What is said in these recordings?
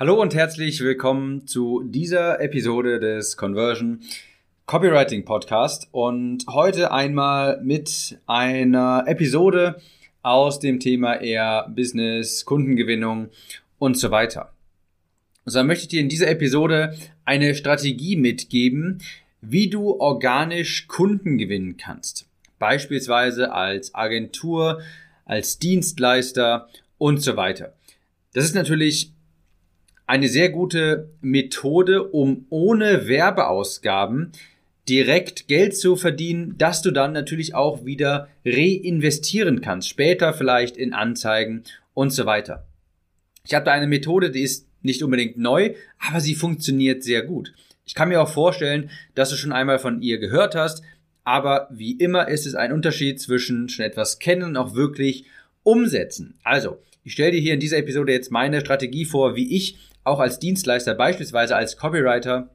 Hallo und herzlich willkommen zu dieser Episode des Conversion Copywriting Podcast und heute einmal mit einer Episode aus dem Thema eher Business, Kundengewinnung und so weiter. So, dann möchte ich dir in dieser Episode eine Strategie mitgeben, wie du organisch Kunden gewinnen kannst. Beispielsweise als Agentur, als Dienstleister und so weiter. Das ist natürlich eine sehr gute Methode, um ohne Werbeausgaben direkt Geld zu verdienen, das du dann natürlich auch wieder reinvestieren kannst. Später vielleicht in Anzeigen und so weiter. Ich habe da eine Methode, die ist nicht unbedingt neu, aber sie funktioniert sehr gut. Ich kann mir auch vorstellen, dass du schon einmal von ihr gehört hast, aber wie immer ist es ein Unterschied zwischen schon etwas kennen und auch wirklich umsetzen. Also, ich stelle dir hier in dieser Episode jetzt meine Strategie vor, wie ich auch als Dienstleister, beispielsweise als Copywriter,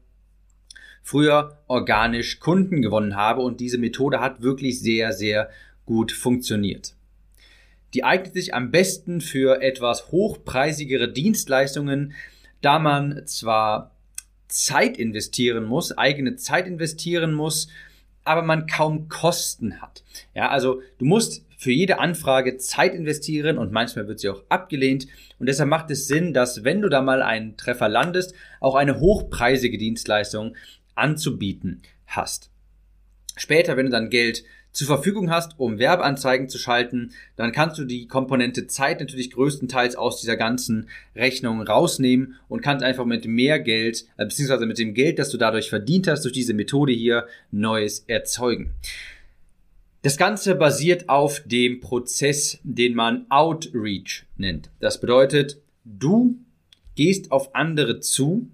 früher organisch Kunden gewonnen habe und diese Methode hat wirklich sehr, sehr gut funktioniert. Die eignet sich am besten für etwas hochpreisigere Dienstleistungen, da man zwar Zeit investieren muss, eigene Zeit investieren muss, aber man kaum Kosten hat. Ja, also du musst für jede Anfrage Zeit investieren und manchmal wird sie auch abgelehnt. Und deshalb macht es Sinn, dass wenn du da mal einen Treffer landest, auch eine hochpreisige Dienstleistung anzubieten hast. Später, wenn du dann Geld zur Verfügung hast, um Werbeanzeigen zu schalten, dann kannst du die Komponente Zeit natürlich größtenteils aus dieser ganzen Rechnung rausnehmen und kannst einfach mit mehr Geld, äh, beziehungsweise mit dem Geld, das du dadurch verdient hast, durch diese Methode hier Neues erzeugen. Das Ganze basiert auf dem Prozess, den man Outreach nennt. Das bedeutet, du gehst auf andere zu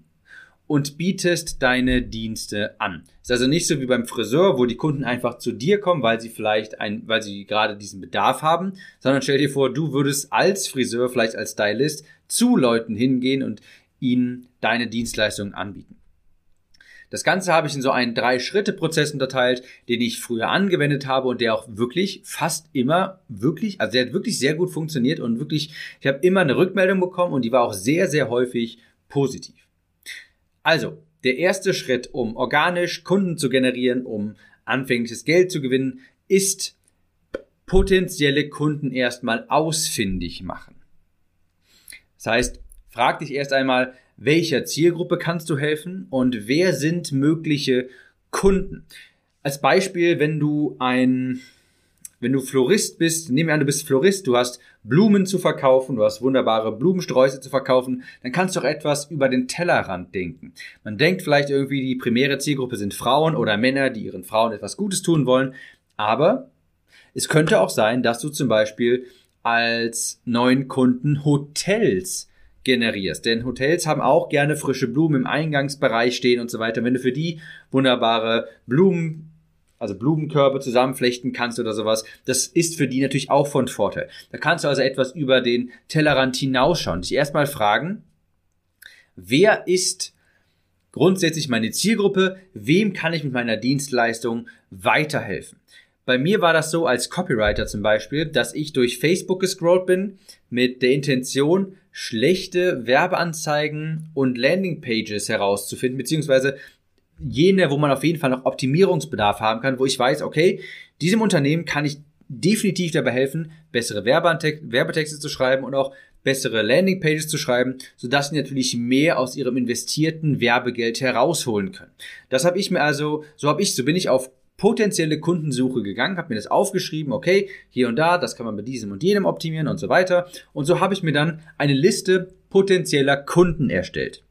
und bietest deine Dienste an. Ist also nicht so wie beim Friseur, wo die Kunden einfach zu dir kommen, weil sie vielleicht ein, weil sie gerade diesen Bedarf haben, sondern stell dir vor, du würdest als Friseur, vielleicht als Stylist, zu Leuten hingehen und ihnen deine Dienstleistungen anbieten. Das Ganze habe ich in so einen Drei-Schritte-Prozess unterteilt, den ich früher angewendet habe und der auch wirklich fast immer wirklich, also der hat wirklich sehr gut funktioniert und wirklich, ich habe immer eine Rückmeldung bekommen und die war auch sehr, sehr häufig positiv. Also, der erste Schritt, um organisch Kunden zu generieren, um anfängliches Geld zu gewinnen, ist potenzielle Kunden erstmal ausfindig machen. Das heißt, frag dich erst einmal, welcher Zielgruppe kannst du helfen und wer sind mögliche Kunden. Als Beispiel, wenn du ein, wenn du Florist bist, nehmen wir an, du bist Florist, du hast Blumen zu verkaufen, du hast wunderbare Blumensträuße zu verkaufen, dann kannst du auch etwas über den Tellerrand denken. Man denkt vielleicht irgendwie, die primäre Zielgruppe sind Frauen oder Männer, die ihren Frauen etwas Gutes tun wollen, aber es könnte auch sein, dass du zum Beispiel als neuen Kunden Hotels generierst. Denn Hotels haben auch gerne frische Blumen im Eingangsbereich stehen und so weiter. Wenn du für die wunderbare Blumen also Blumenkörbe zusammenflechten kannst oder sowas, das ist für die natürlich auch von Vorteil. Da kannst du also etwas über den Tellerrand hinausschauen. Dich erstmal fragen, wer ist grundsätzlich meine Zielgruppe? Wem kann ich mit meiner Dienstleistung weiterhelfen? Bei mir war das so als Copywriter zum Beispiel, dass ich durch Facebook gescrollt bin mit der Intention, schlechte Werbeanzeigen und Landingpages herauszufinden, beziehungsweise jene, wo man auf jeden Fall noch Optimierungsbedarf haben kann, wo ich weiß, okay, diesem Unternehmen kann ich definitiv dabei helfen, bessere Werbetexte zu schreiben und auch bessere Landingpages zu schreiben, sodass sie natürlich mehr aus ihrem investierten Werbegeld herausholen können. Das habe ich mir also, so habe ich, so bin ich auf potenzielle Kundensuche gegangen, habe mir das aufgeschrieben, okay, hier und da, das kann man bei diesem und jenem optimieren und so weiter. Und so habe ich mir dann eine Liste potenzieller Kunden erstellt.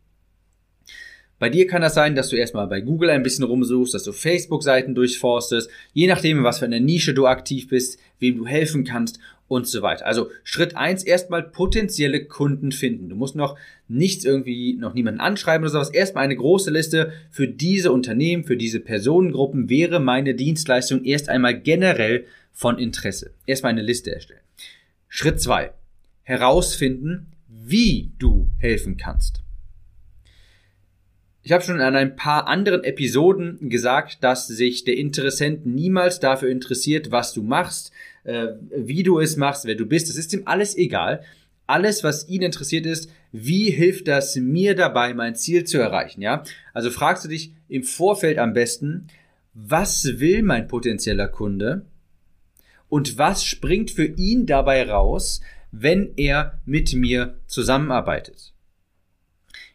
Bei dir kann das sein, dass du erstmal bei Google ein bisschen rumsuchst, dass du Facebook-Seiten durchforstest, je nachdem, was für eine Nische du aktiv bist, wem du helfen kannst und so weiter. Also Schritt eins erstmal potenzielle Kunden finden. Du musst noch nichts irgendwie, noch niemanden anschreiben oder sowas. Erstmal eine große Liste für diese Unternehmen, für diese Personengruppen wäre meine Dienstleistung erst einmal generell von Interesse. Erstmal eine Liste erstellen. Schritt zwei Herausfinden, wie du helfen kannst. Ich habe schon an ein paar anderen Episoden gesagt, dass sich der Interessent niemals dafür interessiert, was du machst, äh, wie du es machst, wer du bist. Das ist ihm alles egal. Alles, was ihn interessiert ist, wie hilft das mir dabei, mein Ziel zu erreichen, ja? Also fragst du dich im Vorfeld am besten, was will mein potenzieller Kunde? Und was springt für ihn dabei raus, wenn er mit mir zusammenarbeitet?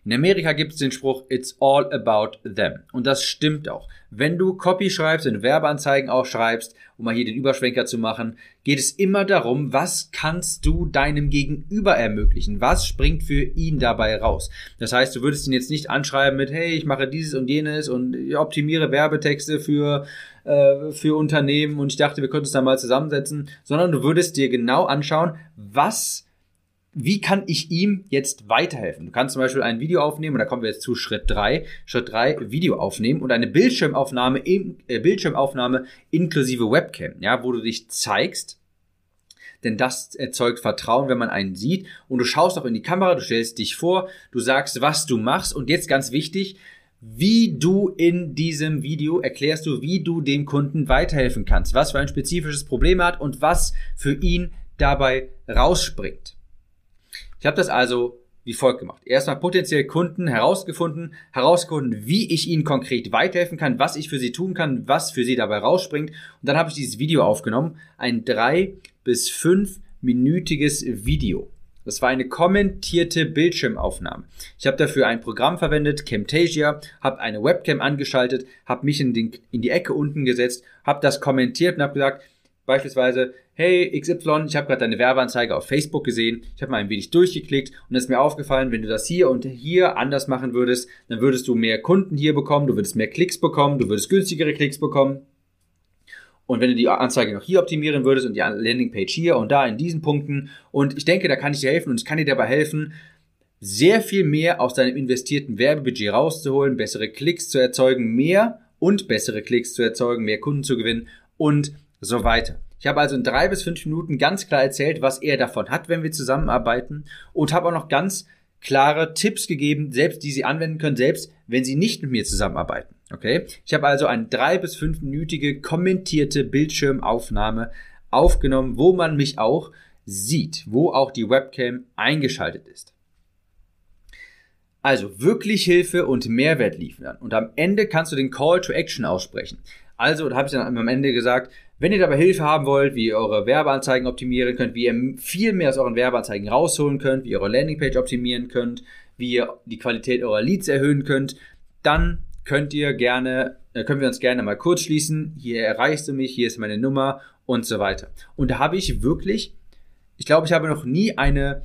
In Amerika gibt es den Spruch, it's all about them. Und das stimmt auch. Wenn du Copy schreibst, wenn du Werbeanzeigen auch schreibst, um mal hier den Überschwenker zu machen, geht es immer darum, was kannst du deinem Gegenüber ermöglichen? Was springt für ihn dabei raus? Das heißt, du würdest ihn jetzt nicht anschreiben mit, hey, ich mache dieses und jenes und optimiere Werbetexte für, äh, für Unternehmen und ich dachte, wir könnten uns da mal zusammensetzen, sondern du würdest dir genau anschauen, was wie kann ich ihm jetzt weiterhelfen? Du kannst zum Beispiel ein Video aufnehmen, und da kommen wir jetzt zu Schritt drei. Schritt drei Video aufnehmen und eine Bildschirmaufnahme, äh, Bildschirmaufnahme inklusive Webcam, ja, wo du dich zeigst, denn das erzeugt Vertrauen, wenn man einen sieht und du schaust auch in die Kamera, du stellst dich vor, du sagst, was du machst und jetzt ganz wichtig, wie du in diesem Video erklärst du, wie du dem Kunden weiterhelfen kannst, was für ein spezifisches Problem er hat und was für ihn dabei rausspringt. Ich habe das also wie folgt gemacht. Erstmal potenziell Kunden herausgefunden, herausgefunden, wie ich ihnen konkret weiterhelfen kann, was ich für sie tun kann, was für sie dabei rausspringt. Und dann habe ich dieses Video aufgenommen, ein drei bis fünf minütiges Video. Das war eine kommentierte Bildschirmaufnahme. Ich habe dafür ein Programm verwendet, Camtasia, habe eine Webcam angeschaltet, habe mich in, den, in die Ecke unten gesetzt, habe das kommentiert und habe gesagt, beispielsweise, hey XY, ich habe gerade deine Werbeanzeige auf Facebook gesehen, ich habe mal ein wenig durchgeklickt und es ist mir aufgefallen, wenn du das hier und hier anders machen würdest, dann würdest du mehr Kunden hier bekommen, du würdest mehr Klicks bekommen, du würdest günstigere Klicks bekommen. Und wenn du die Anzeige noch hier optimieren würdest und die Landingpage hier und da in diesen Punkten und ich denke, da kann ich dir helfen und ich kann dir dabei helfen, sehr viel mehr aus deinem investierten Werbebudget rauszuholen, bessere Klicks zu erzeugen, mehr und bessere Klicks zu erzeugen, mehr Kunden zu gewinnen und so weiter. Ich habe also in drei bis fünf Minuten ganz klar erzählt, was er davon hat, wenn wir zusammenarbeiten und habe auch noch ganz klare Tipps gegeben, selbst die Sie anwenden können, selbst wenn Sie nicht mit mir zusammenarbeiten. Okay? Ich habe also eine drei bis fünfminütige kommentierte Bildschirmaufnahme aufgenommen, wo man mich auch sieht, wo auch die Webcam eingeschaltet ist. Also wirklich Hilfe und Mehrwert liefern. Und am Ende kannst du den Call to Action aussprechen. Also, da habe ich dann am Ende gesagt, wenn ihr dabei Hilfe haben wollt, wie ihr eure Werbeanzeigen optimieren könnt, wie ihr viel mehr aus euren Werbeanzeigen rausholen könnt, wie ihr eure Landingpage optimieren könnt, wie ihr die Qualität eurer Leads erhöhen könnt, dann könnt ihr gerne, äh, können wir uns gerne mal kurz schließen. Hier erreichst du mich, hier ist meine Nummer und so weiter. Und da habe ich wirklich, ich glaube, ich habe noch nie eine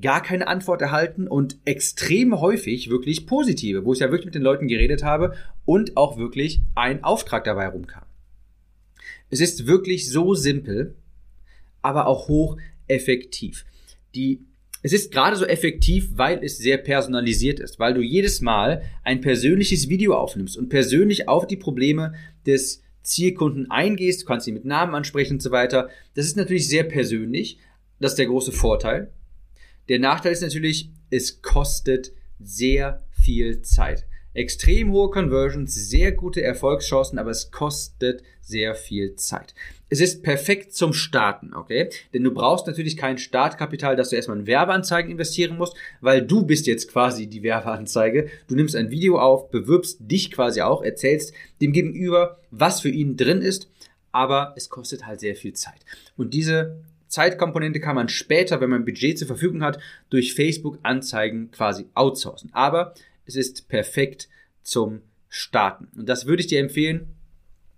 gar keine Antwort erhalten und extrem häufig wirklich positive, wo ich ja wirklich mit den Leuten geredet habe und auch wirklich ein Auftrag dabei rumkam. Es ist wirklich so simpel, aber auch hoch effektiv. Die, es ist gerade so effektiv, weil es sehr personalisiert ist, weil du jedes Mal ein persönliches Video aufnimmst und persönlich auf die Probleme des Zielkunden eingehst, du kannst ihn mit Namen ansprechen und so weiter. Das ist natürlich sehr persönlich. Das ist der große Vorteil. Der Nachteil ist natürlich, es kostet sehr viel Zeit extrem hohe Conversions, sehr gute Erfolgschancen, aber es kostet sehr viel Zeit. Es ist perfekt zum Starten, okay? Denn du brauchst natürlich kein Startkapital, dass du erstmal in Werbeanzeigen investieren musst, weil du bist jetzt quasi die Werbeanzeige. Du nimmst ein Video auf, bewirbst dich quasi auch, erzählst dem Gegenüber, was für ihn drin ist, aber es kostet halt sehr viel Zeit. Und diese Zeitkomponente kann man später, wenn man Budget zur Verfügung hat, durch Facebook-Anzeigen quasi outsourcen. Aber es ist perfekt zum Starten. Und das würde ich dir empfehlen.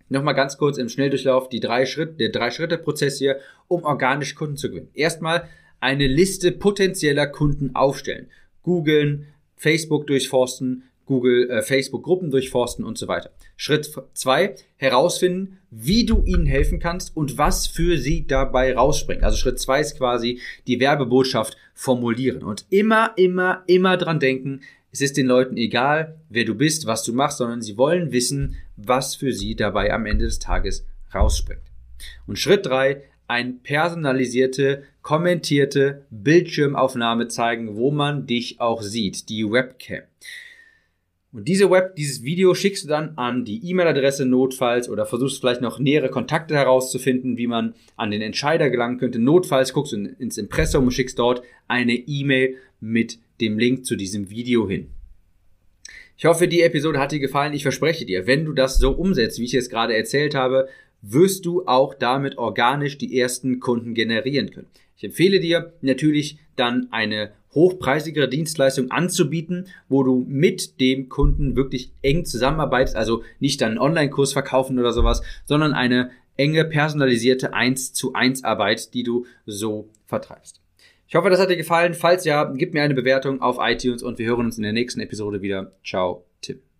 Nochmal ganz kurz im Schnelldurchlauf die drei Schritte, der drei Schritte Prozess hier, um organisch Kunden zu gewinnen. Erstmal eine Liste potenzieller Kunden aufstellen. Googeln, Facebook durchforsten, Google, äh, Facebook-Gruppen durchforsten und so weiter. Schritt zwei herausfinden, wie du ihnen helfen kannst und was für sie dabei rausspringt. Also Schritt zwei ist quasi die Werbebotschaft formulieren und immer, immer, immer dran denken, es ist den Leuten egal, wer du bist, was du machst, sondern sie wollen wissen, was für sie dabei am Ende des Tages rausspringt. Und Schritt drei: ein personalisierte, kommentierte Bildschirmaufnahme zeigen, wo man dich auch sieht, die Webcam. Und diese Web, dieses Video schickst du dann an die E-Mail-Adresse notfalls oder versuchst vielleicht noch nähere Kontakte herauszufinden, wie man an den Entscheider gelangen könnte. Notfalls guckst du ins Impressum und schickst dort eine E-Mail mit dem Link zu diesem Video hin. Ich hoffe, die Episode hat dir gefallen. Ich verspreche dir, wenn du das so umsetzt, wie ich es gerade erzählt habe, wirst du auch damit organisch die ersten Kunden generieren können. Ich empfehle dir natürlich dann eine hochpreisigere Dienstleistung anzubieten, wo du mit dem Kunden wirklich eng zusammenarbeitest, also nicht dann einen Online-Kurs verkaufen oder sowas, sondern eine enge personalisierte 1 zu 1 Arbeit, die du so vertreibst. Ich hoffe, das hat dir gefallen. Falls ja, gib mir eine Bewertung auf iTunes und wir hören uns in der nächsten Episode wieder. Ciao, Tim.